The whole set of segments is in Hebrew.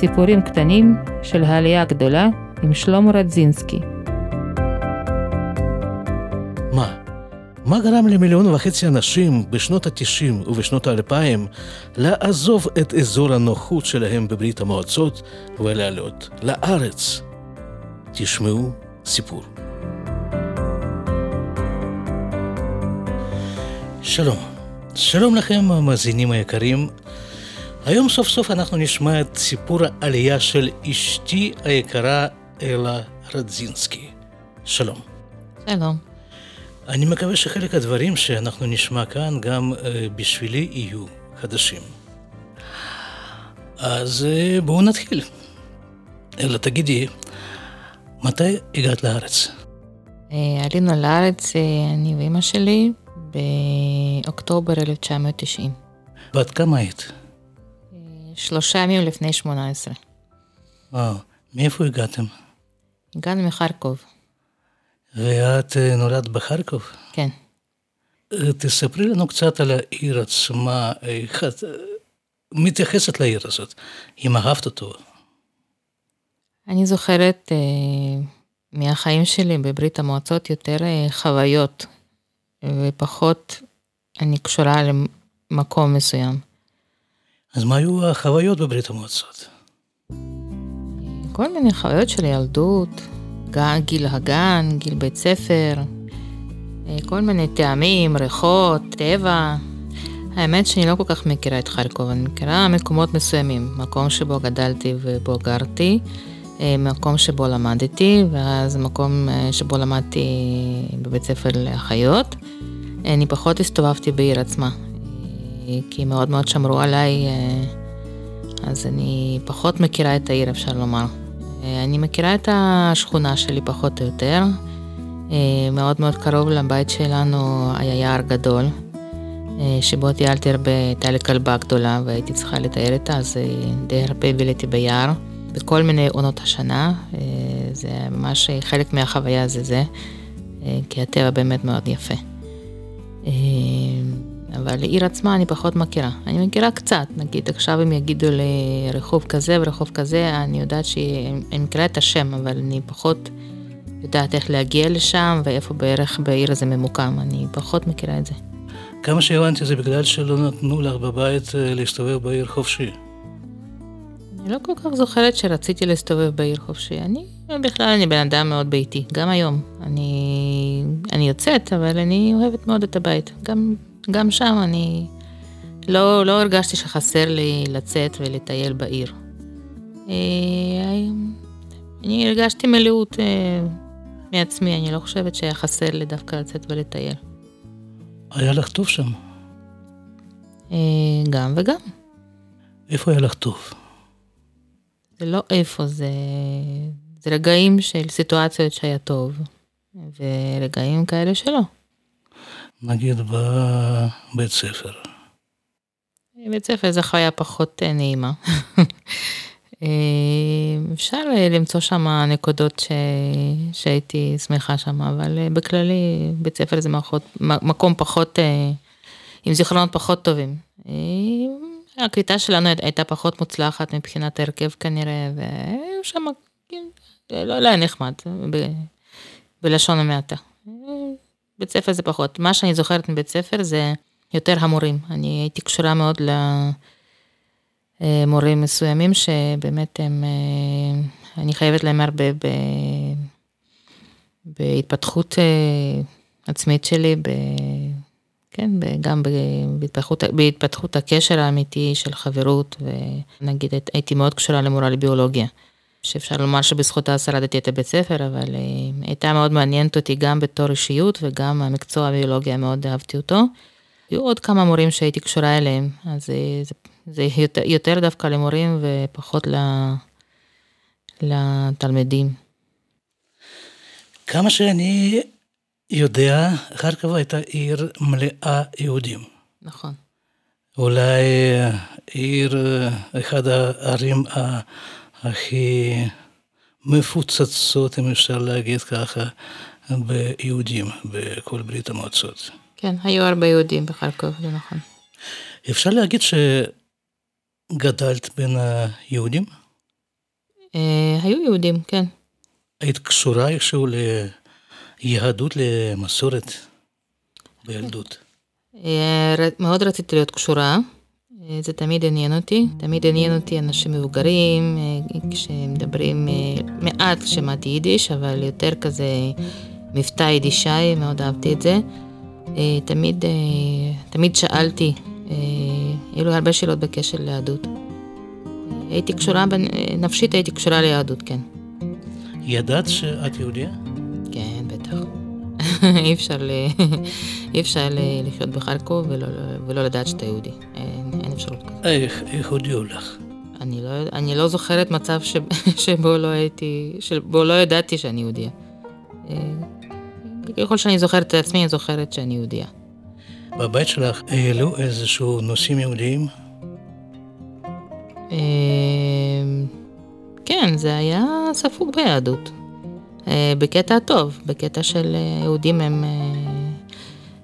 סיפורים קטנים של העלייה הגדולה עם שלמה רדזינסקי. מה? מה גרם למיליון וחצי אנשים בשנות ה-90 ובשנות ה-2000 לעזוב את אזור הנוחות שלהם בברית המועצות ולעלות לארץ? תשמעו סיפור. שלום. שלום לכם המאזינים היקרים. היום סוף סוף אנחנו נשמע את סיפור העלייה של אשתי היקרה אלה רדזינסקי. שלום. שלום. אני מקווה שחלק הדברים שאנחנו נשמע כאן גם אה, בשבילי יהיו חדשים. אז אה, בואו נתחיל. אלא תגידי, מתי הגעת לארץ? אה, עלינו לארץ, אני ואימא שלי, באוקטובר 1990. בת כמה היית? שלושה ימים לפני 18. וואו, מאיפה הגעתם? הגענו מחרקוב. ואת אה, נולדת בחרקוב? כן. אה, תספרי לנו קצת על העיר עצמה, איך את אה, מתייחסת לעיר הזאת, אם אהבת אותו. אני זוכרת אה, מהחיים שלי בברית המועצות יותר אה, חוויות, ופחות אני קשורה למקום מסוים. אז מה היו החוויות בברית המועצות? כל מיני חוויות של ילדות, גיל הגן, גיל בית ספר, אה, כל מיני טעמים, ריחות, טבע. האמת שאני לא כל כך מכירה את חרקוב, אני מכירה מקומות מסוימים, מקום שבו גדלתי ובו גרתי, אה, מקום שבו למדתי, ואז מקום אה, שבו למדתי בבית ספר לאחיות. אני פחות הסתובבתי בעיר עצמה, כי מאוד מאוד שמרו עליי, אז אני פחות מכירה את העיר, אפשר לומר. אה, אני מכירה את השכונה שלי פחות או יותר. אה, מאוד מאוד קרוב לבית שלנו היה יער גדול, אה, שבו טיילתי הרבה, הייתה לי כלבה גדולה והייתי צריכה לתאר איתה, אז די הרבה ביליתי ביער, בכל מיני עונות השנה. זה ממש חלק מהחוויה זה זה, כי הטבע באמת מאוד יפה. אבל לעיר עצמה אני פחות מכירה. אני מכירה קצת, נגיד עכשיו הם יגידו לרחוב כזה ורחוב כזה, אני יודעת שאני מכירה את השם, אבל אני פחות יודעת איך להגיע לשם ואיפה בערך בעיר הזה ממוקם, אני פחות מכירה את זה. כמה שהבנתי זה בגלל שלא נתנו לך בבית אה, להסתובב בעיר חופשי. אני לא כל כך זוכרת שרציתי להסתובב בעיר חופשי. אני, בכלל אני בן אדם מאוד ביתי, גם היום. אני, אני יוצאת, אבל אני אוהבת מאוד את הבית. גם גם שם אני לא, לא הרגשתי שחסר לי לצאת ולטייל בעיר. אה, אני הרגשתי מלאות אה, מעצמי, אני לא חושבת שהיה חסר לי דווקא לצאת ולטייל. היה לך טוב שם? אה, גם וגם. איפה היה לך טוב? זה לא איפה, זה, זה רגעים של סיטואציות שהיה טוב, ורגעים כאלה שלא. נגיד בבית ספר? בית ספר זה חוויה פחות אה, נעימה. אה, אפשר אה, למצוא שם נקודות ש... שהייתי שמחה שם, אבל בכללי בית ספר זה מערכות, מקום פחות, עם זיכרונות פחות טובים. הקליטה שלנו הייתה פחות מוצלחת מבחינת ההרכב כנראה, והיו שם, כן, לא, לא היה נחמד, ב... בלשון המעטה. בית ספר זה פחות. מה שאני זוכרת מבית ספר זה יותר המורים. אני הייתי קשורה מאוד למורים מסוימים שבאמת הם, אה, אני חייבת להם הרבה ב, בהתפתחות אה, עצמית שלי, ב, כן, גם בהתפתחות, בהתפתחות הקשר האמיתי של חברות, ונגיד הייתי מאוד קשורה למורה לביולוגיה. שאפשר לומר שבזכותה שרדתי את הבית ספר, אבל היא אה, הייתה מאוד מעניינת אותי גם בתור אישיות וגם המקצוע הביולוגיה מאוד אהבתי אותו. היו עוד כמה מורים שהייתי קשורה אליהם, אז אה, זה, זה יותר, יותר דווקא למורים ופחות לתלמידים. כמה שאני יודע, חרקוב הייתה עיר מלאה יהודים. נכון. אולי עיר, אחד הערים הכי מפוצצות, אם אפשר להגיד ככה, ביהודים בכל ברית המועצות. כן, היו הרבה יהודים בחרקוב, זה נכון. אפשר להגיד שגדלת בין היהודים? אה, היו יהודים, כן. היית קשורה איכשהו ליהדות, למסורת בילדות? אה, מאוד רציתי להיות קשורה, זה תמיד עניין אותי, תמיד עניין אותי אנשים מבוגרים, כשמדברים, מעט שמעתי יידיש, אבל יותר כזה מבטא יידישאי, מאוד אהבתי את זה. תמיד, תמיד שאלתי, היו לי הרבה שאלות בקשר ליהדות. הייתי קשורה, נפשית הייתי קשורה ליהדות, כן. ידעת שאת יהודיה? כן, בטח. אי אפשר. אי אפשר לחיות בחרקוב ולא, ולא לדעת שאתה יהודי. כזאת. איך, איך הודיעו לך? אני לא, אני לא זוכרת מצב ש... שבו לא הייתי, שבו לא ידעתי שאני יהודיה. אה, ככל שאני זוכרת את עצמי, אני זוכרת שאני יהודיה. בבית שלך העלו איזשהו נושאים יהודיים? אמ, כן, זה היה ספוג ביהדות. אה, בקטע טוב, בקטע של אה, יהודים הם...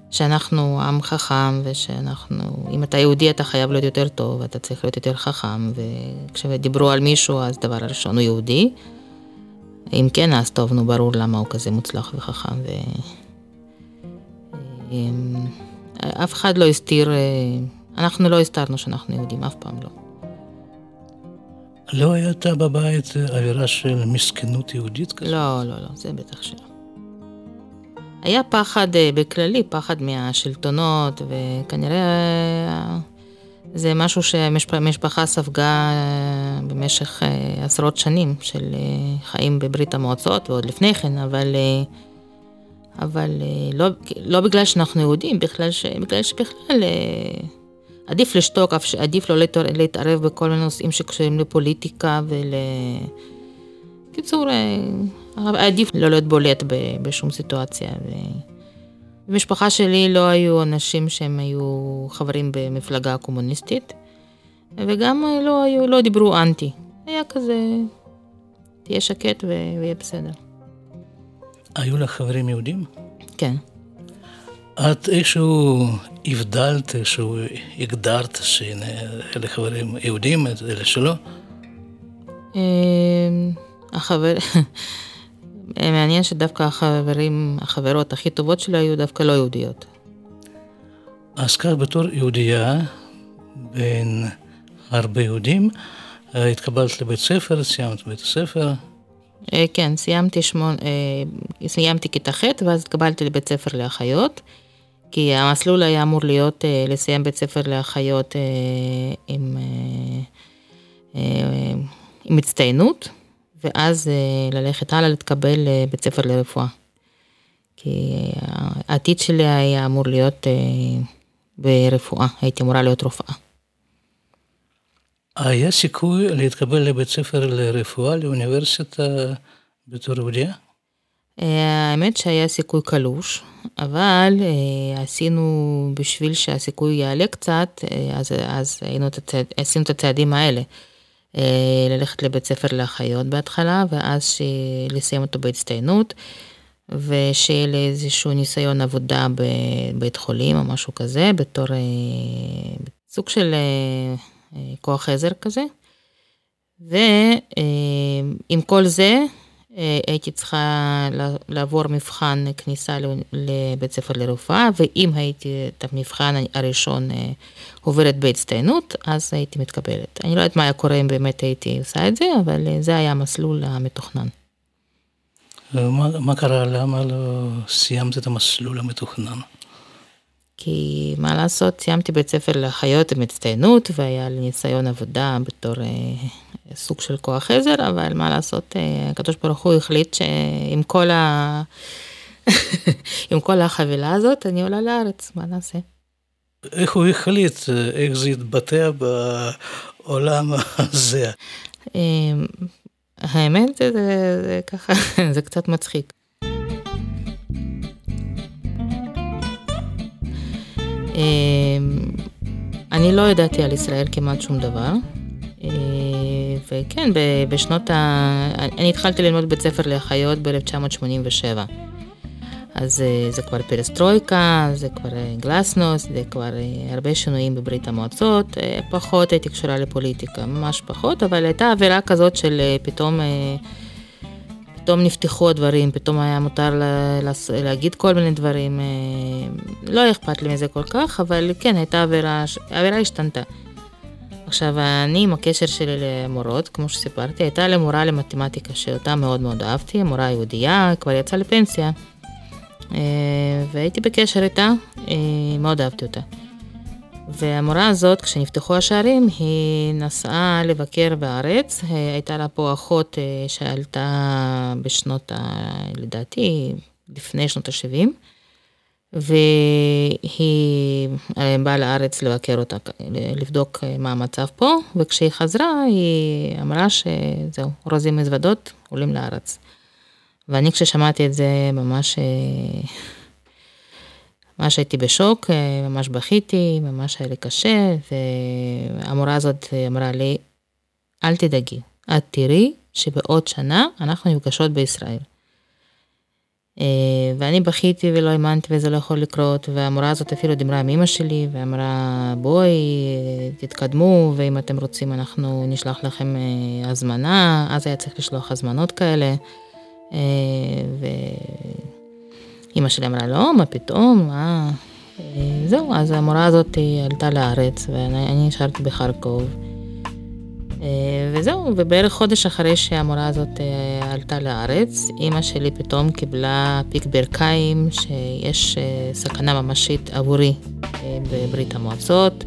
אה, שאנחנו עם חכם ושאנחנו, אם אתה יהודי אתה חייב להיות יותר טוב, אתה צריך להיות יותר חכם, וכשדיברו על מישהו אז דבר הראשון הוא יהודי. אם כן, אז טוב, נו ברור למה הוא כזה מוצלח וחכם. ו... אף אחד לא הסתיר, אנחנו לא הסתרנו שאנחנו יהודים, אף פעם לא. לא הייתה בבית אווירה של מסכנות יהודית כזאת? לא, לא, לא, זה בטח שלא. היה פחד אה, בכללי, פחד מהשלטונות, וכנראה אה, זה משהו שהמשפחה ספגה אה, במשך עשרות שנים של חיים בברית המועצות ועוד לפני כן, אבל, אבל לא, לא בגלל שאנחנו יהודים, בגלל, ש, בגלל שבכלל עדיף לשתוק, עדיף לא להתערב בכל מיני נושאים שקשורים לפוליטיקה ול... קיצור, עדיף לא להיות בולט בשום סיטואציה. במשפחה שלי לא היו אנשים שהם היו חברים במפלגה הקומוניסטית, וגם לא, היו, לא דיברו אנטי. היה כזה, תהיה שקט ויהיה בסדר. היו לך חברים יהודים? כן. את איכשהו הבדלת, איכשהו הגדרת שהנה אלה חברים יהודים, אלה שלא? אמ, החבר... מעניין שדווקא החברים, החברות הכי טובות שלי היו דווקא לא יהודיות. אז כך בתור יהודייה, בין הרבה יהודים, התקבלת לבית ספר, סיימת בית הספר. אה, כן, סיימתי שמונה, אה, סיימתי כיתה ח' ואז התקבלתי לבית ספר לאחיות. כי המסלול היה אמור להיות אה, לסיים בית ספר לאחיות אה, עם, אה, עם מצטיינות, ואז ללכת הלאה להתקבל לבית ספר לרפואה. כי העתיד שלי היה אמור להיות ברפואה, הייתי אמורה להיות רופאה. היה סיכוי להתקבל לבית ספר לרפואה, לאוניברסיטה בתור יהודיה? האמת שהיה סיכוי קלוש, אבל אה, עשינו, בשביל שהסיכוי יעלה קצת, אה, אז, אז היינו עשינו את הצעדים האלה. אה, ללכת לבית ספר לאחיות בהתחלה, ואז לסיים אותו בהצטיינות, ושיהיה לי איזשהו ניסיון עבודה בבית חולים או משהו כזה, בתור סוג של כוח עזר כזה. ועם כל זה, אה, הייתי צריכה לעבור מבחן כניסה לבית ספר לרפואה, ואם הייתי את המבחן הראשון אה, עוברת בהצטיינות, אז הייתי מתקבלת. אני לא יודעת מה היה קורה אם באמת הייתי עושה את זה, אבל אה, זה היה המסלול המתוכנן. ומה, מה קרה? למה לא סיימת את המסלול המתוכנן? כי מה לעשות, סיימתי בית ספר לאחיות עם הצטיינות, והיה לי ניסיון עבודה בתור אה, סוג של כוח עזר, אבל מה לעשות, אה, הקדוש ברוך הוא החליט שעם כל, ה... עם כל החבילה הזאת, אני עולה לארץ, מה נעשה? איך הוא החליט, איך זה התבטא בעולם הזה? אה, האמת, זה, זה, זה ככה, זה קצת מצחיק. אני לא ידעתי על ישראל כמעט שום דבר. אה, וכן, בשנות ה... אני התחלתי ללמוד בית ספר לאחיות ב-1987. אז אה, זה כבר פרסטרויקה, זה כבר אה, גלסנוס, זה כבר הרבה שינויים בברית המועצות, פחות הייתי קשורה לפוליטיקה, ממש פחות, אבל הייתה אווירה כזאת של פתאום, פתאום נפתחו הדברים, פתאום היה מותר לה, להגיד כל מיני דברים, לא אכפת לי מזה כל כך, אבל כן, הייתה אווירה, האווירה השתנתה. עכשיו, אני עם הקשר שלי למורות, כמו שסיפרתי, הייתה לי מורה למתמטיקה שאותה מאוד מאוד אהבתי, מורה יהודייה, כבר יצאה לפנסיה, אה, והייתי בקשר איתה, אה, מאוד אהבתי אותה. והמורה הזאת, כשנפתחו השערים, היא נסעה לבקר בארץ, אה, הייתה לה פה אחות שעלתה בשנות, ה... לדעתי, לפני שנות ה-70. והיא באה לארץ לבקר אותה, לבדוק מה המצב פה, וכשהיא חזרה היא אמרה שזהו, רוזים מזוודות עולים לארץ. ואני כששמעתי את זה ממש, ממש הייתי בשוק, ממש בכיתי, ממש היה לי קשה, והמורה הזאת אמרה לי, אל תדאגי, את תראי שבעוד שנה אנחנו נפגשות בישראל. אה, ואני בכיתי ולא האמנתי וזה לא יכול לקרות, והמורה הזאת אפילו דיברה עם אמא שלי ואמרה בואי תתקדמו ואם אתם רוצים אנחנו נשלח לכם אה, הזמנה, אז היה צריך לשלוח הזמנות כאלה. אה, ואימא שלי אמרה לא, מה פתאום, מה... זהו, אז המורה הזאת עלתה לארץ ואני נשארתי בחרקוב. אה, וזהו, ובערך חודש אחרי שהמורה הזאת אה, עלתה לארץ, אימא שלי פתאום קיבלה פיק ברכיים שיש אה, סכנה ממשית עבורי בברית המועצות.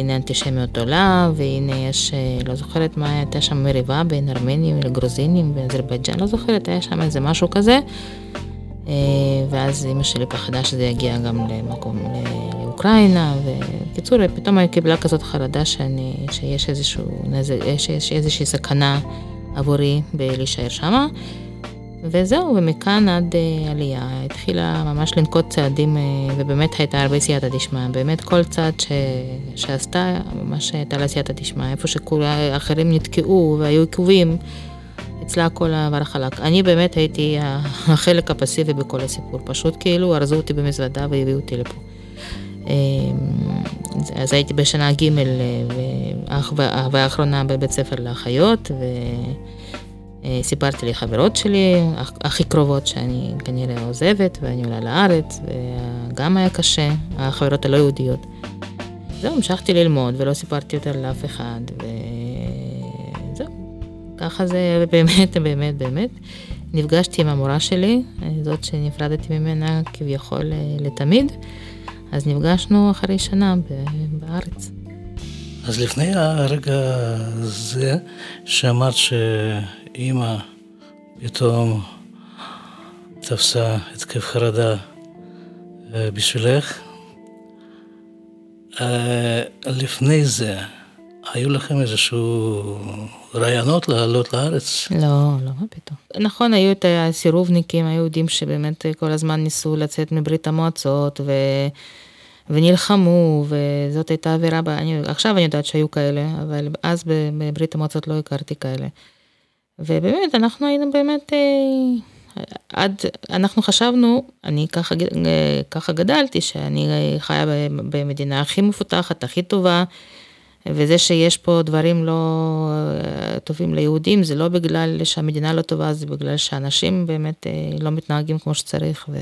הנה אנטישמיות עולה, והנה יש, לא זוכרת מה, הייתה שם מריבה בין ארמנים לגרוזינים ואזרבייג'אן, לא זוכרת, היה שם איזה משהו כזה. ואז אימא שלי פחדה שזה יגיע גם למקום, לאוקראינה, ובקיצור, פתאום היא קיבלה כזאת חרדה שאני, שיש איזשהו נזק, שיש איזושהי סכנה עבורי בלהישאר שמה. וזהו, ומכאן עד uh, עלייה התחילה ממש לנקוט צעדים, uh, ובאמת הייתה הרבה סייעתא דשמיא, באמת כל צעד ש... שעשתה, ממש הייתה לה סייעתא דשמיא, איפה שאחרים נתקעו והיו עיכובים, אצלה הכל עבר חלק. אני באמת הייתי החלק הפסיבי בכל הסיפור, פשוט כאילו ארזו אותי במזוודה והביאו אותי לפה. אמ, אז הייתי בשנה ג' והאחרונה בבית ספר לאחיות, וסיפרתי לחברות שלי, הכי קרובות שאני כנראה עוזבת ואני עולה לארץ, וגם היה קשה, החברות הלא יהודיות. זהו, המשכתי ללמוד ולא סיפרתי יותר לאף אחד, וזהו, ככה זה באמת, באמת, באמת. נפגשתי עם המורה שלי, זאת שנפרדתי ממנה כביכול אה, לתמיד. אז נפגשנו אחרי שנה בארץ. אז לפני הרגע הזה, שאמרת שאימא פתאום תפסה התקף חרדה אה, בשבילך, אה, לפני זה, היו לכם איזשהו רעיונות לעלות לארץ? לא, לא, מה פתאום. נכון, היו את הסירובניקים היהודים שבאמת כל הזמן ניסו לצאת מברית המועצות, ו... ונלחמו, וזאת הייתה אווירה, אני, עכשיו אני יודעת שהיו כאלה, אבל אז בברית המועצות לא הכרתי כאלה. ובאמת, אנחנו היינו באמת, אה, עד, אנחנו חשבנו, אני ככה, אה, ככה גדלתי, שאני חיה במדינה הכי מפותחת, הכי טובה, וזה שיש פה דברים לא אה, טובים ליהודים, זה לא בגלל שהמדינה לא טובה, זה בגלל שאנשים באמת לא מתנהגים כמו שצריך. ו...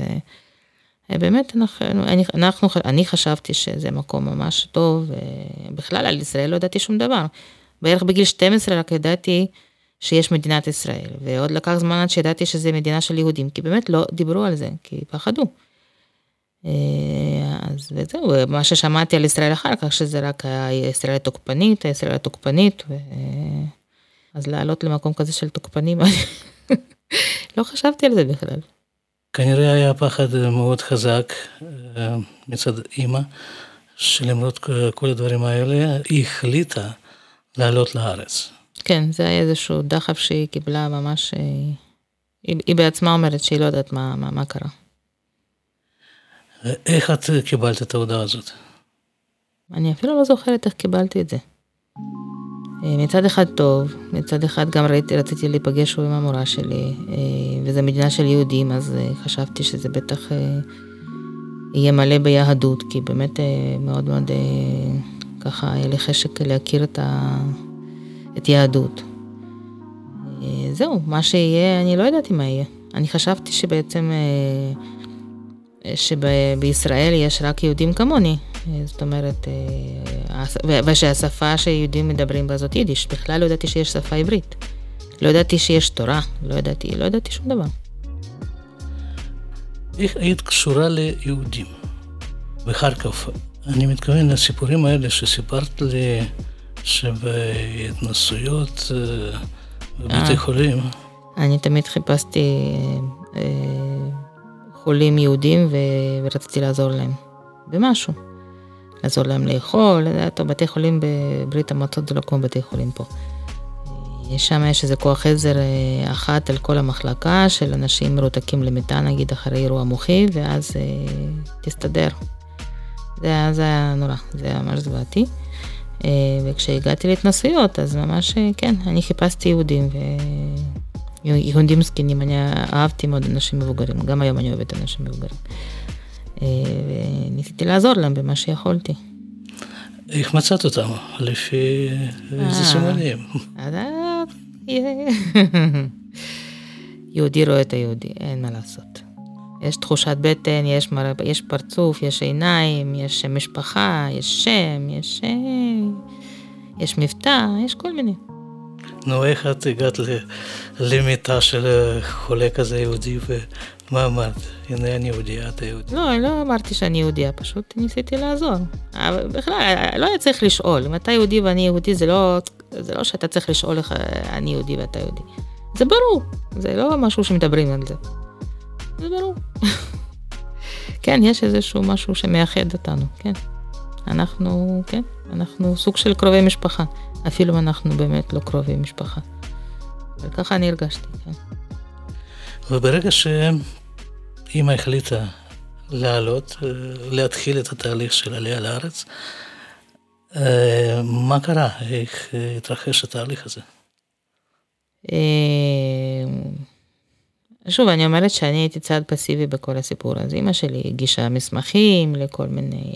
אה, באמת, אנחנו, אני, אנחנו, אני חשבתי שזה מקום ממש טוב, בכלל על ישראל לא ידעתי שום דבר. בערך בגיל 12 רק ידעתי שיש מדינת ישראל, ועוד לקח זמן עד שידעתי שזה מדינה של יהודים, כי באמת לא דיברו על זה, כי פחדו. אה, אז וזהו, מה ששמעתי על ישראל אחר כך, שזה רק ישראל התוקפנית, ישראל התוקפנית, ו... אז לעלות למקום כזה של תוקפנים, לא חשבתי על זה בכלל. כנראה היה פחד מאוד חזק אה, מצד אימא, שלמרות כל הדברים האלה, היא החליטה לעלות לארץ. כן, זה היה איזשהו דחף שהיא קיבלה ממש, אה, היא, היא בעצמה אומרת שהיא לא יודעת מה, מה, מה קרה. איך את קיבלת את ההודעה הזאת? אני אפילו לא זוכרת איך קיבלתי את זה. מצד אחד טוב, מצד אחד גם ראיתי, רציתי להיפגש עם המורה שלי, וזו מדינה של יהודים, אז חשבתי שזה בטח יהיה מלא ביהדות, כי באמת מאוד מאוד ככה היה לי חשק להכיר את, ה... את יהדות. זהו, מה שיהיה, אני לא ידעתי מה יהיה. אני חשבתי שבעצם, שבישראל יש רק יהודים כמוני, זאת אומרת, ושהשפה שיהודים מדברים בה זאת יידיש, בכלל לא ידעתי שיש שפה עברית. לא ידעתי שיש תורה, לא ידעתי, לא ידעתי שום דבר. איך היית קשורה ליהודים בחרקוב? אני מתכוון לסיפורים האלה שסיפרת לי, שבהתנסויות בבתי חולים. אני תמיד חיפשתי חולים יהודים ורציתי לעזור להם במשהו. לעזור להם לאכול, טוב, בתי חולים בברית המועצות זה לא כמו בתי חולים פה. שם יש איזה כוח עזר אחת על כל המחלקה של אנשים מרותקים למיטה, נגיד אחרי אירוע מוחי, ואז תסתדר. זה זה היה נורא, זה היה ממש זוועתי. וכשהגעתי להתנסויות, אז ממש, כן, אני חיפשתי יהודים, ויהודים זקנים, אני אהבתי מאוד אנשים מבוגרים, גם היום אני אוהבת אנשים מבוגרים. וניסיתי לעזור להם במה שיכולתי. איך מצאת אותם? לפי איזה סימנים? יהודי רואה את היהודי, אין מה לעשות. יש תחושת בטן, יש, מר... יש פרצוף, יש עיניים, יש משפחה, יש שם, יש, יש מבטא, יש כל מיני. נו, איך את הגעת למיטה של חולה כזה יהודי, ומה אמרת? הנה אני יהודייה, אתה יהודי. לא, לא אמרתי שאני יהודייה, פשוט ניסיתי לעזור. אבל בכלל, לא היה צריך לשאול. אם אתה יהודי ואני יהודי, זה לא, זה לא שאתה צריך לשאול איך אני יהודי ואתה יהודי. זה ברור, זה לא משהו שמדברים על זה. זה ברור. כן, יש איזשהו משהו שמאחד אותנו, כן. אנחנו, כן, אנחנו סוג של קרובי משפחה, אפילו אנחנו באמת לא קרובי משפחה. אבל ככה אני הרגשתי, כן. וברגע שאימא החליטה לעלות, להתחיל את התהליך של עלייה לארץ, מה קרה? איך התרחש התהליך הזה? שוב, אני אומרת שאני הייתי צעד פסיבי בכל הסיפור הזה. אמא שלי הגישה מסמכים לכל מיני,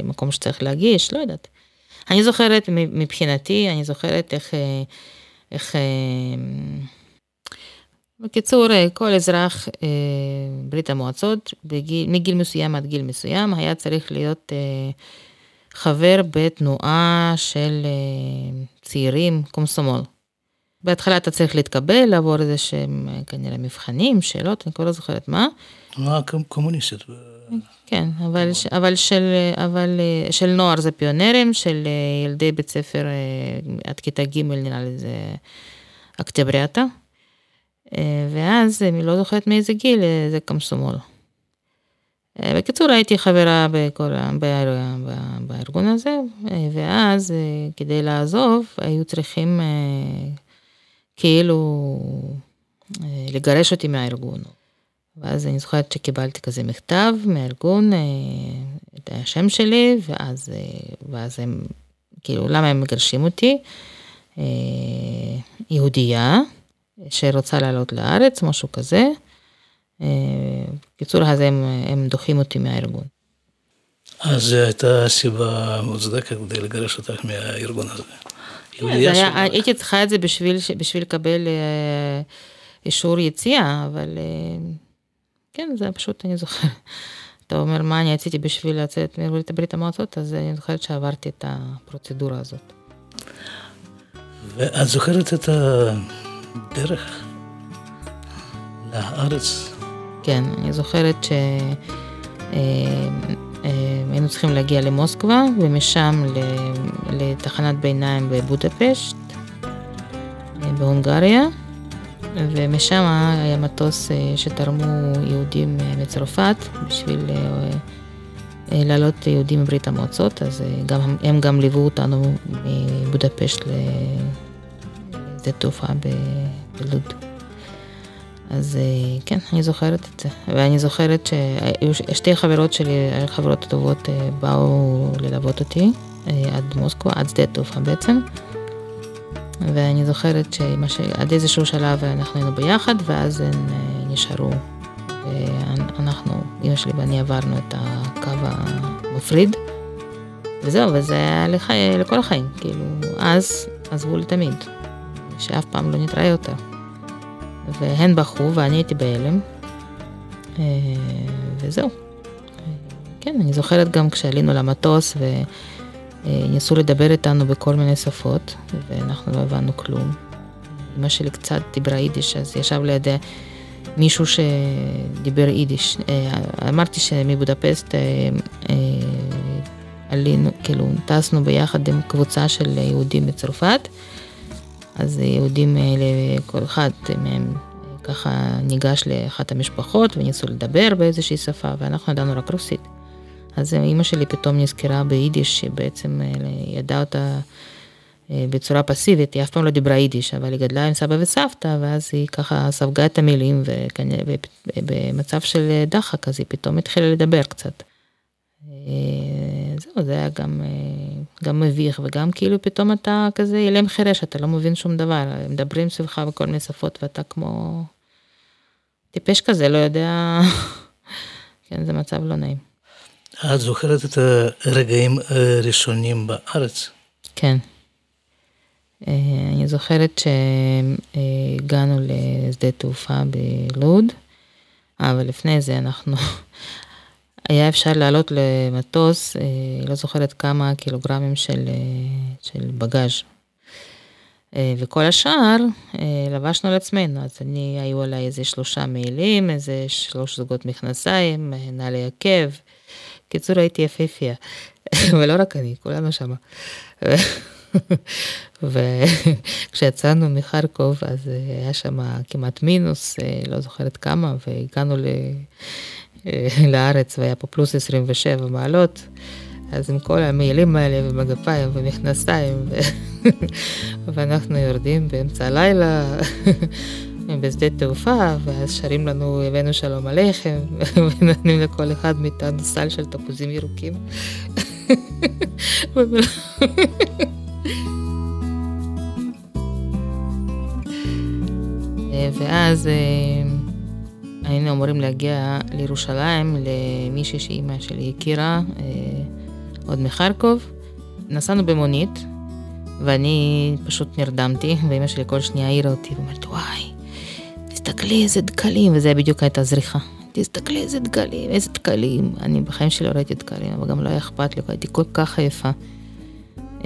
למקום שצריך להגיש, לא יודעת. אני זוכרת מבחינתי, אני זוכרת איך, איך, בקיצור, כל אזרח ברית המועצות, בגיל, מגיל מסוים עד גיל מסוים, היה צריך להיות חבר בתנועה של צעירים קומסומול. בהתחלה אתה צריך להתקבל, לעבור איזה שהם כנראה מבחנים, שאלות, אני כבר לא זוכרת מה. תנועה קומוניסטית. כן, אבל, אבל, של, אבל של נוער זה פיונרים, של ילדי בית ספר עד כיתה ג' נראה לי זה אקטבריאטה. ואז, אני לא זוכרת מאיזה גיל, זה קמסומול. בקיצור, הייתי חברה בכל, בארגון הזה, ואז כדי לעזוב, היו צריכים כאילו לגרש אותי מהארגון. ואז אני זוכרת שקיבלתי כזה מכתב מהארגון, את השם שלי, ואז, ואז הם, כאילו, למה הם מגרשים אותי? יהודייה, שרוצה לעלות לארץ, משהו כזה. בקיצור, אז הם, הם דוחים אותי מהארגון. אז זו הייתה סיבה מוצדקת כדי לגרש אותך מהארגון הזה. כן, היה, הייתי צריכה את זה בשביל, בשביל לקבל אה, אישור יציאה, אבל אה, כן, זה פשוט, אני זוכרת. אתה אומר, מה אני עשיתי בשביל לצאת מברית המועצות, אז אני זוכרת שעברתי את הפרוצדורה הזאת. ואת זוכרת את הדרך לארץ? כן, אני זוכרת ש... היינו צריכים להגיע למוסקבה ומשם לתחנת ביניים בבודפשט, בהונגריה, ומשם היה מטוס שתרמו יהודים מצרפת בשביל לעלות יהודים מברית המועצות, אז גם, הם גם ליוו אותנו מבודפשט לשדה תעופה בלוד. אז כן, אני זוכרת את זה. ואני זוכרת ששתי חברות שלי, חברות טובות, באו ללוות אותי עד מוסקבה, עד שדה תעופה בעצם. ואני זוכרת שעד איזשהו שלב אנחנו היינו ביחד, ואז הן נשארו. ואנחנו, אמא שלי ואני עברנו את הקו המפריד, וזהו, וזה היה לח... לכל החיים, כאילו, אז עזבו לתמיד, שאף פעם לא נתראה יותר. והן בכו ואני הייתי בהלם, וזהו. כן, אני זוכרת גם כשעלינו למטוס וניסו לדבר איתנו בכל מיני שפות, ואנחנו לא הבנו כלום. אמא שלי קצת דיברה יידיש, אז ישב לידי מישהו שדיבר יידיש. אמרתי שמבודפסט עלינו, כאילו, טסנו ביחד עם קבוצה של יהודים בצרפת, אז יהודים, כל אחד מהם ככה ניגש לאחת המשפחות וניסו לדבר באיזושהי שפה, ואנחנו ידענו רק רוסית. אז אימא שלי פתאום נזכרה ביידיש, שבעצם ידעה אותה בצורה פסיבית, היא אף פעם לא דיברה יידיש, אבל היא גדלה עם סבא וסבתא, ואז היא ככה ספגה את המילים, ובמצב של דחק, אז היא פתאום התחילה לדבר קצת. זהו, זה היה גם, גם מביך, וגם כאילו פתאום אתה כזה אילם חירש, אתה לא מבין שום דבר, מדברים סביבך בכל מיני שפות, ואתה כמו טיפש כזה, לא יודע, כן, זה מצב לא נעים. את זוכרת את הרגעים הראשונים בארץ? כן. אני זוכרת שהגענו לשדה תעופה בלוד, אבל לפני זה אנחנו, היה אפשר לעלות למטוס, לא זוכרת כמה קילוגרמים של, של בגאז'. וכל השאר לבשנו על עצמנו, אז אני, היו עליי איזה שלושה מעילים, איזה שלוש זוגות מכנסיים, נעלי עקב. קיצור הייתי יפהפייה, ולא רק אני, כולנו שמה. וכשיצאנו מחרקוב אז היה שם כמעט מינוס, לא זוכרת כמה, והגענו לארץ והיה פה פלוס 27 מעלות, אז עם כל המעילים האלה ומגפיים ומכנסיים, ואנחנו יורדים באמצע הלילה. בשדה תעופה, ואז שרים לנו, הבאנו שלום עליכם, ונותנים לכל אחד מאיתנו סל של תפוזים ירוקים. ואז היינו אמורים להגיע לירושלים למישהי שאימא שלי הכירה, עוד מחרקוב. נסענו במונית, ואני פשוט נרדמתי, ואימא שלי כל שנייה העירה אותי, ואומרת, וואי, תסתכלי איזה דקלים, וזה בדיוק הייתה זריחה. תסתכלי איזה דקלים, איזה דקלים. אני בחיים שלי לא ראיתי דקלים, אבל גם לא היה אכפת לי, הייתי כל כך עייפה.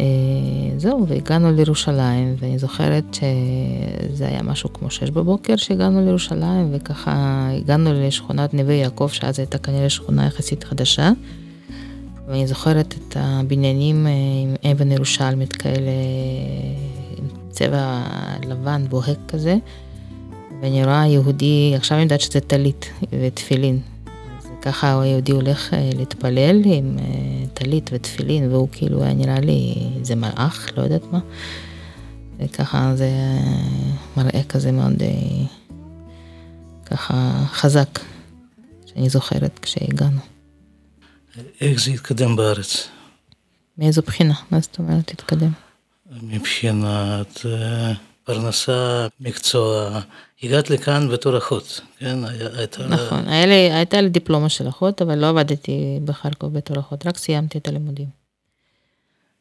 אה, זהו, והגענו לירושלים, ואני זוכרת שזה היה משהו כמו שש בבוקר שהגענו לירושלים, וככה הגענו לשכונת נווה יעקב, שאז הייתה כנראה שכונה יחסית חדשה. ואני זוכרת את הבניינים אה, עם אבן ירושלמית כאלה, עם צבע לבן בוהק כזה. ואני רואה יהודי, עכשיו אני יודעת שזה טלית ותפילין. ככה היהודי הולך אה, להתפלל עם אה, טלית ותפילין, והוא כאילו היה נראה לי איזה מלאך, לא יודעת מה. וככה זה מראה כזה מאוד ככה חזק, שאני זוכרת כשהגענו. איך זה התקדם בארץ? מאיזו בחינה? מה זאת אומרת התקדם? מבחינת פרנסה, מקצוע. הגעת לכאן בתור אחות, כן? הייתה... נכון, היה לי, הייתה לי דיפלומה של אחות, אבל לא עבדתי בחרקוב בתור אחות, רק סיימתי את הלימודים.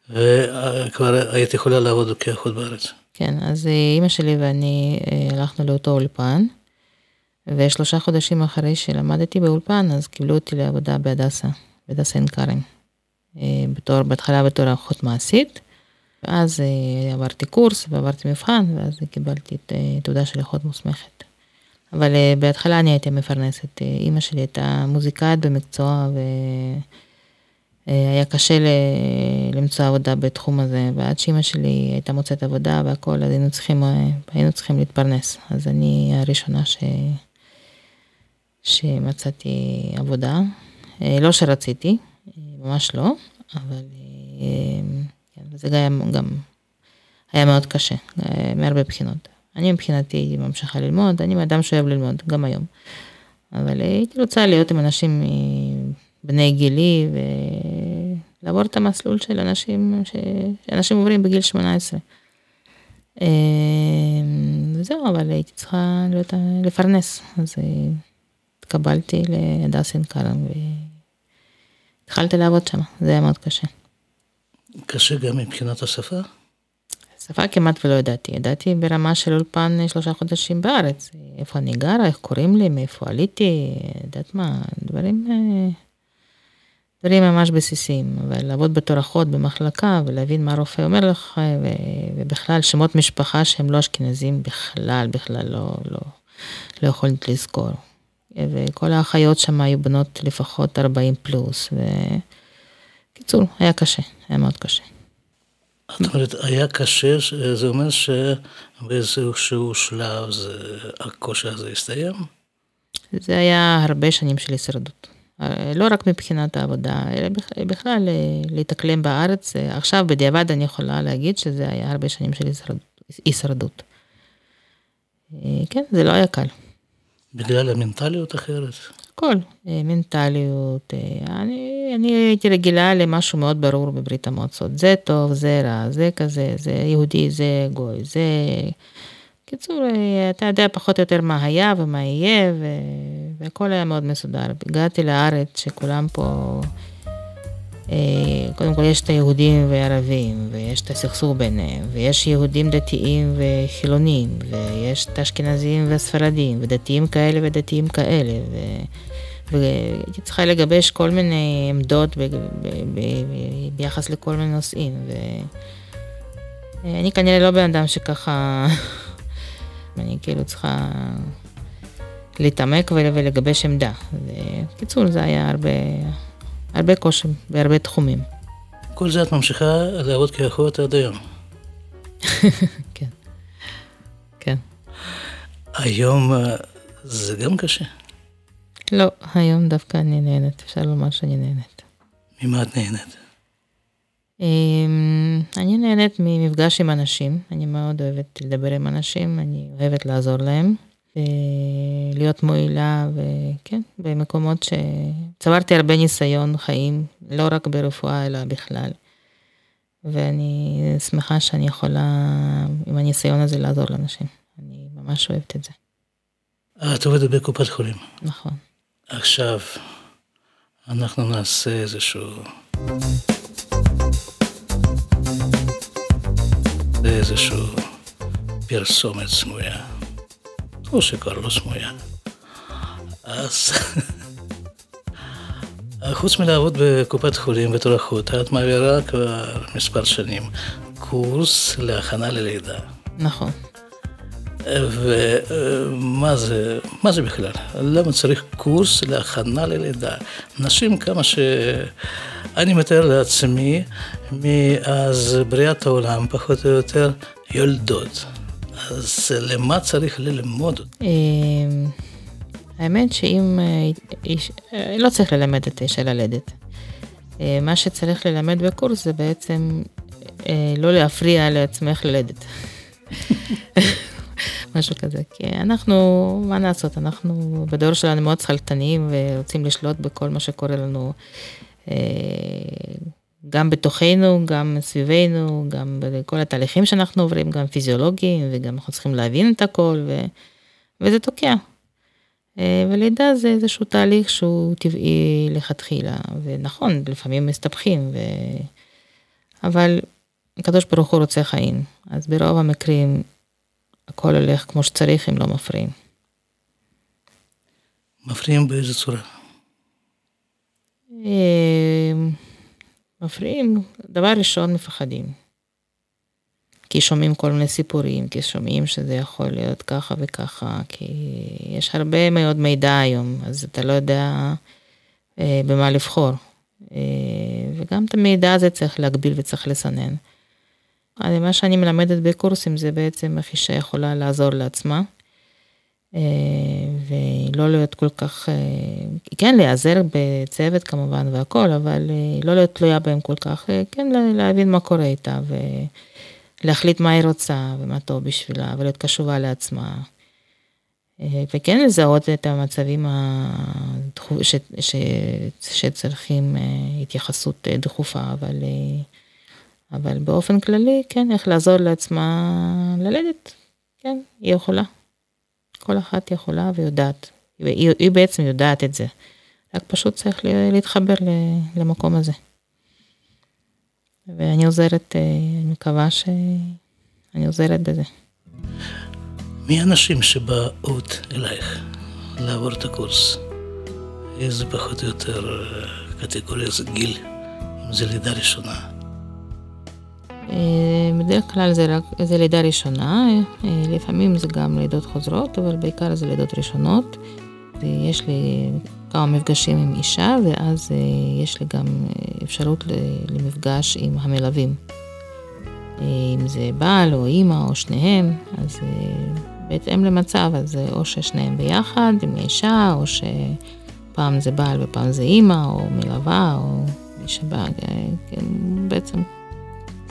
וכבר היית יכולה לעבוד כאחות בארץ. כן, אז אימא שלי ואני הלכנו לאותו אולפן, ושלושה חודשים אחרי שלמדתי באולפן, אז קיבלו אותי לעבודה בהדסה, בהדסה עין כרם. בתור, בהתחלה בתור אחות מעשית. ואז עברתי קורס ועברתי מבחן, ואז קיבלתי את תעודה של אחות מוסמכת. אבל בהתחלה אני הייתי מפרנסת, אימא שלי הייתה מוזיקאית במקצוע, והיה קשה למצוא עבודה בתחום הזה, ועד שאימא שלי הייתה מוצאת עבודה והכל, אז היינו צריכים, היינו צריכים להתפרנס. אז אני הראשונה ש... שמצאתי עבודה, לא שרציתי, ממש לא, אבל... זה גם, גם היה מאוד קשה, מהרבה בחינות. אני מבחינתי ממשיכה ללמוד, אני אדם שאוהב ללמוד, גם היום. אבל הייתי רוצה להיות עם אנשים בני גילי ולעבור את המסלול של אנשים שאנשים עוברים בגיל 18. וזהו, אבל הייתי צריכה להיות, לפרנס, אז התקבלתי להדס עין כרם והתחלתי לעבוד שם, זה היה מאוד קשה. קשה גם מבחינת השפה? שפה כמעט ולא ידעתי, ידעתי ברמה של אולפן שלושה חודשים בארץ, איפה אני גרה, איך קוראים לי, מאיפה עליתי, יודעת מה, דברים, דברים ממש בסיסיים, אבל לעבוד בתור אחות במחלקה ולהבין מה הרופא אומר לך, ובכלל שמות משפחה שהם לא אשכנזים בכלל, בכלל לא, לא, לא יכולת לזכור. וכל האחיות שם היו בנות לפחות 40 פלוס, וקיצור, היה קשה, היה מאוד קשה. זאת אומרת, היה קשה, זה אומר שבאיזשהו שלב זה, הקושי הזה הסתיים? זה היה הרבה שנים של הישרדות. לא רק מבחינת העבודה, אלא בכלל להתאקלם בארץ. עכשיו בדיעבד אני יכולה להגיד שזה היה הרבה שנים של הישרדות. כן, זה לא היה קל. בגלל המנטליות אחרת? הכל, אה, מנטליות, אה, אני, אני הייתי רגילה למשהו מאוד ברור בברית המועצות, זה טוב, זה רע, זה כזה, זה יהודי, זה גוי, זה... קיצור, אה, אתה יודע פחות או יותר מה היה ומה יהיה, ו... והכל היה מאוד מסודר. הגעתי לארץ שכולם פה... אה, קודם כל יש את היהודים והערבים, ויש את הסכסוך ביניהם, ויש יהודים דתיים וחילונים, ויש את האשכנזים והספרדים, ודתיים כאלה ודתיים כאלה, ו... והייתי צריכה לגבש כל מיני עמדות ב... ב... ב... ביחס לכל מיני נושאים, ואני כנראה לא בן אדם שככה, אני כאילו צריכה להתעמק ולגבש עמדה. בקיצור, זה היה הרבה... הרבה קושי בהרבה תחומים. כל זה את ממשיכה לעבוד כאחות עד היום. כן, כן. היום אה, זה גם קשה. לא, היום דווקא אני נהנית, אפשר לומר שאני נהנית. ממה את נהנית? אמ, אני נהנית ממפגש עם אנשים, אני מאוד אוהבת לדבר עם אנשים, אני אוהבת לעזור להם. להיות מועילה, וכן, במקומות שצברתי הרבה ניסיון חיים, לא רק ברפואה, אלא בכלל. ואני שמחה שאני יכולה עם הניסיון הזה לעזור לאנשים. אני ממש אוהבת את זה. את עובדת בקופת חולים. נכון. עכשיו, אנחנו נעשה איזשהו... איזשהו פרסומת סמויה. או שקרלוס מויה. אז חוץ מלעבוד בקופת חולים בתור אחות, את מעבירה כבר מספר שנים קורס להכנה ללידה. נכון. ומה זה, מה זה בכלל? למה צריך קורס להכנה ללידה? נשים כמה שאני מתאר לעצמי, מאז בריאת העולם, פחות או יותר, יולדות. אז למה צריך ללמוד? אמ, האמת שאם איש, לא צריך ללמד את אישה ללדת. אה, מה שצריך ללמד בקורס זה בעצם אה, לא להפריע לעצמך ללדת. משהו כזה. כי אנחנו, מה לעשות, אנחנו בדור שלנו מאוד שכלתניים ורוצים לשלוט בכל מה שקורה לנו. אה, גם בתוכנו, גם סביבנו, גם בכל התהליכים שאנחנו עוברים, גם פיזיולוגיים, וגם אנחנו צריכים להבין את הכל, ו... וזה תוקע. אה, ולידה זה איזשהו תהליך שהוא טבעי לכתחילה, ונכון, לפעמים מסתבכים, ו... אבל הקדוש ברוך הוא רוצה חיים, אז ברוב המקרים הכל הולך כמו שצריך אם לא מפריעים. מפריעים באיזה צורה? מפריעים, דבר ראשון מפחדים. כי שומעים כל מיני סיפורים, כי שומעים שזה יכול להיות ככה וככה, כי יש הרבה מאוד מידע היום, אז אתה לא יודע אה, במה לבחור. אה, וגם את המידע הזה צריך להגביל וצריך לסנן. מה שאני מלמדת בקורסים זה בעצם איך אישה יכולה לעזור לעצמה. אה, ולא להיות כל כך, אה, כן להיעזר בצוות כמובן והכל, אבל אה, לא להיות תלויה בהם כל כך, כן להבין מה קורה איתה ולהחליט מה היא רוצה ומה טוב בשבילה ולהיות קשובה לעצמה. וכן לזהות את המצבים שצריכים התייחסות דחופה, אבל, אבל באופן כללי, כן, איך לעזור לעצמה ללדת, כן, היא יכולה. כל אחת יכולה ויודעת, והיא היא בעצם יודעת את זה. רק פשוט צריך להתחבר למקום הזה. ואני עוזרת, אה, אני מקווה שאני עוזרת בזה. מי האנשים שבאות אלייך לעבור את הקורס? איזה פחות או יותר אה, קטגוריה זה גיל, אם זה לידה ראשונה? אה, בדרך כלל זה, רק, זה לידה ראשונה, לפעמים זה גם לידות חוזרות, אבל בעיקר זה לידות ראשונות. יש לי כמה מפגשים עם אישה, ואז אה, יש לי גם אה, אפשרות למפגש עם המלווים. אה, אם זה בעל או אימא או שניהם, אז בהתאם למצב, אז או ששניהם ביחד עם האישה, או שפעם זה בעל ופעם זה אימא, או מלווה, או מי שבא, כן, בעצם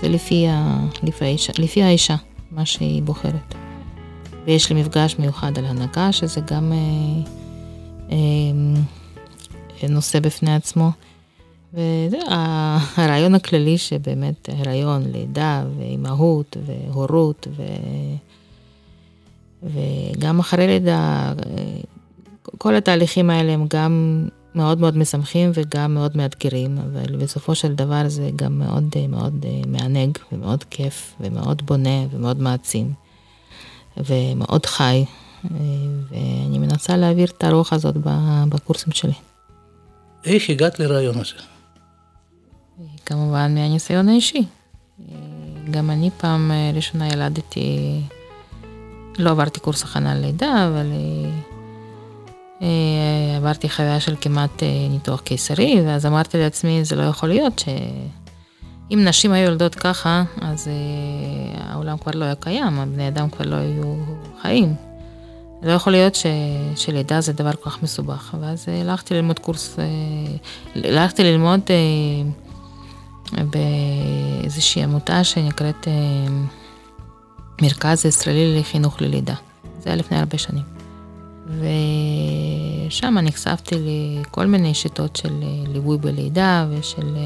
זה לפי, ה, לפי, האישה, לפי האישה, מה שהיא בוחרת. ויש לי מפגש מיוחד על הנהגה, שזה גם... אמ, נושא בפני עצמו. וזה הרעיון הכללי שבאמת הריון, לידה ואימהות והורות ו... וגם אחרי לידה, כל התהליכים האלה הם גם מאוד מאוד משמחים וגם מאוד מאתגרים, אבל בסופו של דבר זה גם מאוד מאוד מענג ומאוד כיף ומאוד בונה ומאוד מעצים ומאוד חי. ואני מנסה להעביר את הרוח הזאת בקורסים שלי. איך הגעת לרעיון הזה? כמובן מהניסיון האישי. גם אני פעם ראשונה ילדתי, לא עברתי קורס הכנה ללידה, אבל אה, עברתי חוויה של כמעט אה, ניתוח קיסרי, ואז אמרתי לעצמי, זה לא יכול להיות שאם נשים היו יולדות ככה, אז אה, העולם כבר לא היה קיים, הבני אדם כבר לא היו חיים. לא יכול להיות ש... שלידה זה דבר כל כך מסובך. ואז אה, הלכתי ללמוד קורס, אה, הלכתי ללמוד אה, באיזושהי עמותה שנקראת מרכז הישראלי לחינוך ללידה. זה היה לפני הרבה שנים. ושם נחשפתי לכל מיני שיטות של ליווי בלידה ושל...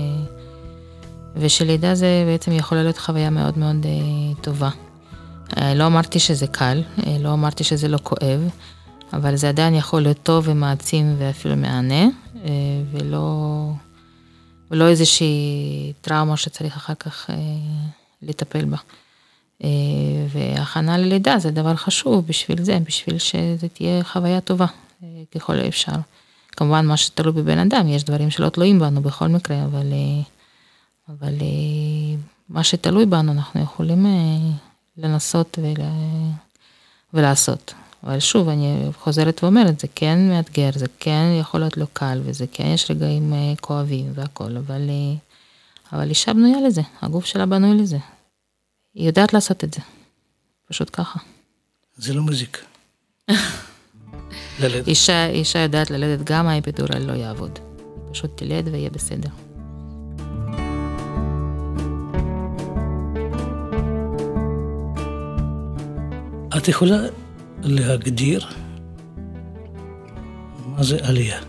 ושלידה זה בעצם יכול להיות חוויה מאוד מאוד טובה. אה, לא אמרתי שזה קל, אה, לא אמרתי שזה לא כואב, אבל זה עדיין יכול להיות טוב ומעצים ואפילו מהנה, אה, ולא, ולא איזושהי טראומה שצריך אחר כך לטפל בה. והכנה ללידה זה דבר חשוב בשביל זה, בשביל שזה תהיה חוויה טובה ככל האפשר. כמובן מה שתלוי בבן אדם, יש דברים שלא תלויים בנו בכל מקרה, אבל, אבל מה שתלוי בנו אנחנו יכולים לנסות ול... ולעשות. אבל שוב, אני חוזרת ואומרת, זה כן מאתגר, זה כן יכול להיות לא קל, וזה כן יש רגעים אה, כואבים והכל, אבל, אה, אבל אישה בנויה לזה, הגוף שלה בנוי לזה. היא יודעת לעשות את זה, פשוט ככה. זה לא מזיק. ללדת. אישה, אישה יודעת ללדת, גם האפידורל לא יעבוד. פשוט תלד ויהיה בסדר. את יכולה להגדיר מה זה עלייה?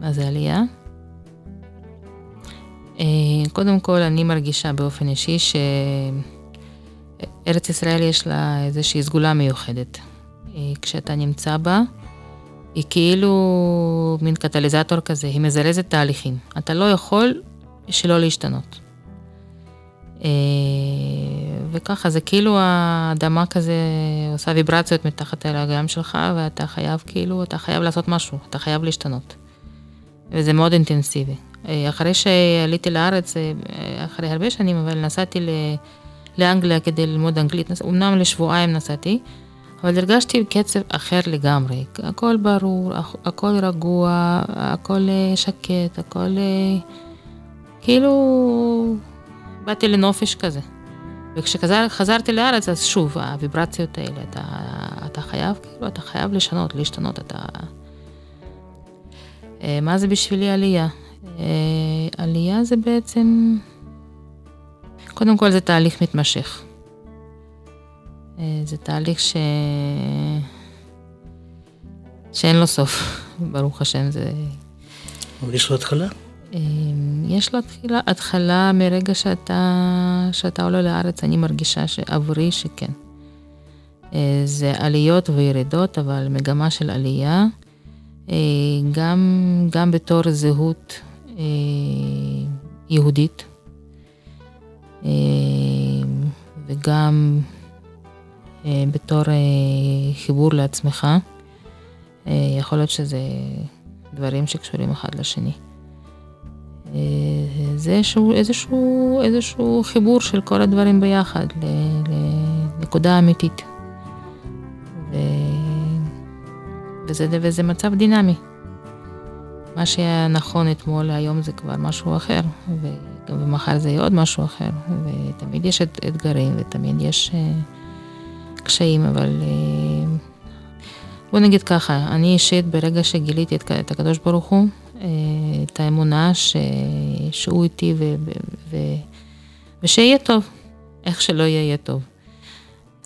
מה זה עלייה? אה, קודם כל, אני מרגישה באופן אישי שארץ ישראל יש לה איזושהי סגולה מיוחדת. אה, כשאתה נמצא בה, היא כאילו מין קטליזטור כזה, היא מזרזת תהליכים. אתה לא יכול שלא להשתנות. אה, וככה זה כאילו האדמה כזה עושה ויברציות מתחת אל הרגליים שלך ואתה חייב כאילו, אתה חייב לעשות משהו, אתה חייב להשתנות. וזה מאוד אינטנסיבי. אה, אחרי שעליתי לארץ, אה, אחרי הרבה שנים, אבל נסעתי לאנגליה כדי ללמוד אנגלית, אמנם לשבועיים נסעתי, אבל הרגשתי קצב אחר לגמרי. הכל ברור, הכל רגוע, הכל שקט, הכל כאילו באתי לנופש כזה. וכשחזרתי לארץ, אז שוב, הוויברציות האלה, אתה, אתה חייב, כאילו, אתה חייב לשנות, להשתנות, אתה... אה, מה זה בשבילי עלייה? אה, עלייה זה בעצם, קודם כל זה תהליך מתמשך. אה, זה תהליך ש... שאין לו סוף, ברוך השם, זה... אבל יש לו התחלה? יש לו התחילה, התחלה מרגע שאתה, שאתה עולה לארץ, אני מרגישה שעבורי שכן. זה עליות וירידות, אבל מגמה של עלייה, גם, גם בתור זהות יהודית, וגם בתור חיבור לעצמך. יכול להיות שזה דברים שקשורים אחד לשני. זה איזשהו, איזשהו, איזשהו חיבור של כל הדברים ביחד לנקודה אמיתית. ו... וזה, וזה מצב דינמי. מה שהיה נכון אתמול, היום זה כבר משהו אחר, ומחר זה יהיה עוד משהו אחר, ותמיד יש אתגרים ותמיד יש קשיים, אבל בוא נגיד ככה, אני אישית ברגע שגיליתי את, את הקדוש ברוך הוא, את האמונה ש... שהוא איתי ו... ו... ושיהיה טוב, איך שלא יהיה, יהיה טוב.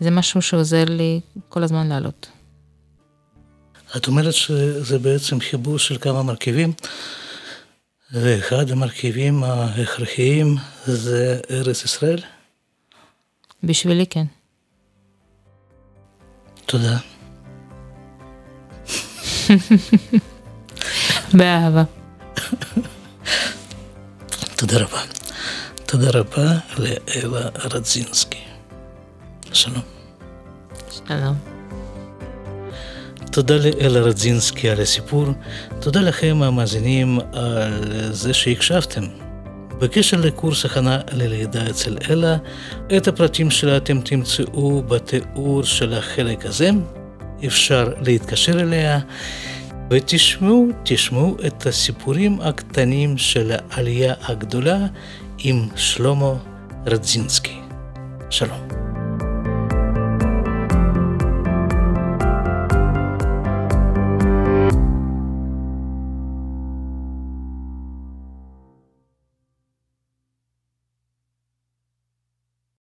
זה משהו שעוזר לי כל הזמן לעלות. את אומרת שזה בעצם חיבור של כמה מרכיבים, ואחד המרכיבים ההכרחיים זה ארץ ישראל? בשבילי כן. תודה. באהבה. תודה רבה. תודה רבה לאלה רדזינסקי. שלום. שלום. תודה לאלה רדזינסקי על הסיפור, תודה לכם המאזינים על זה שהקשבתם. בקשר לקורס הכנה ללידה אצל אלה, את הפרטים שלה אתם תמצאו בתיאור של החלק הזה, אפשר להתקשר אליה, ותשמעו, תשמעו את הסיפורים הקטנים של העלייה הגדולה עם שלמה רדזינסקי. שלום.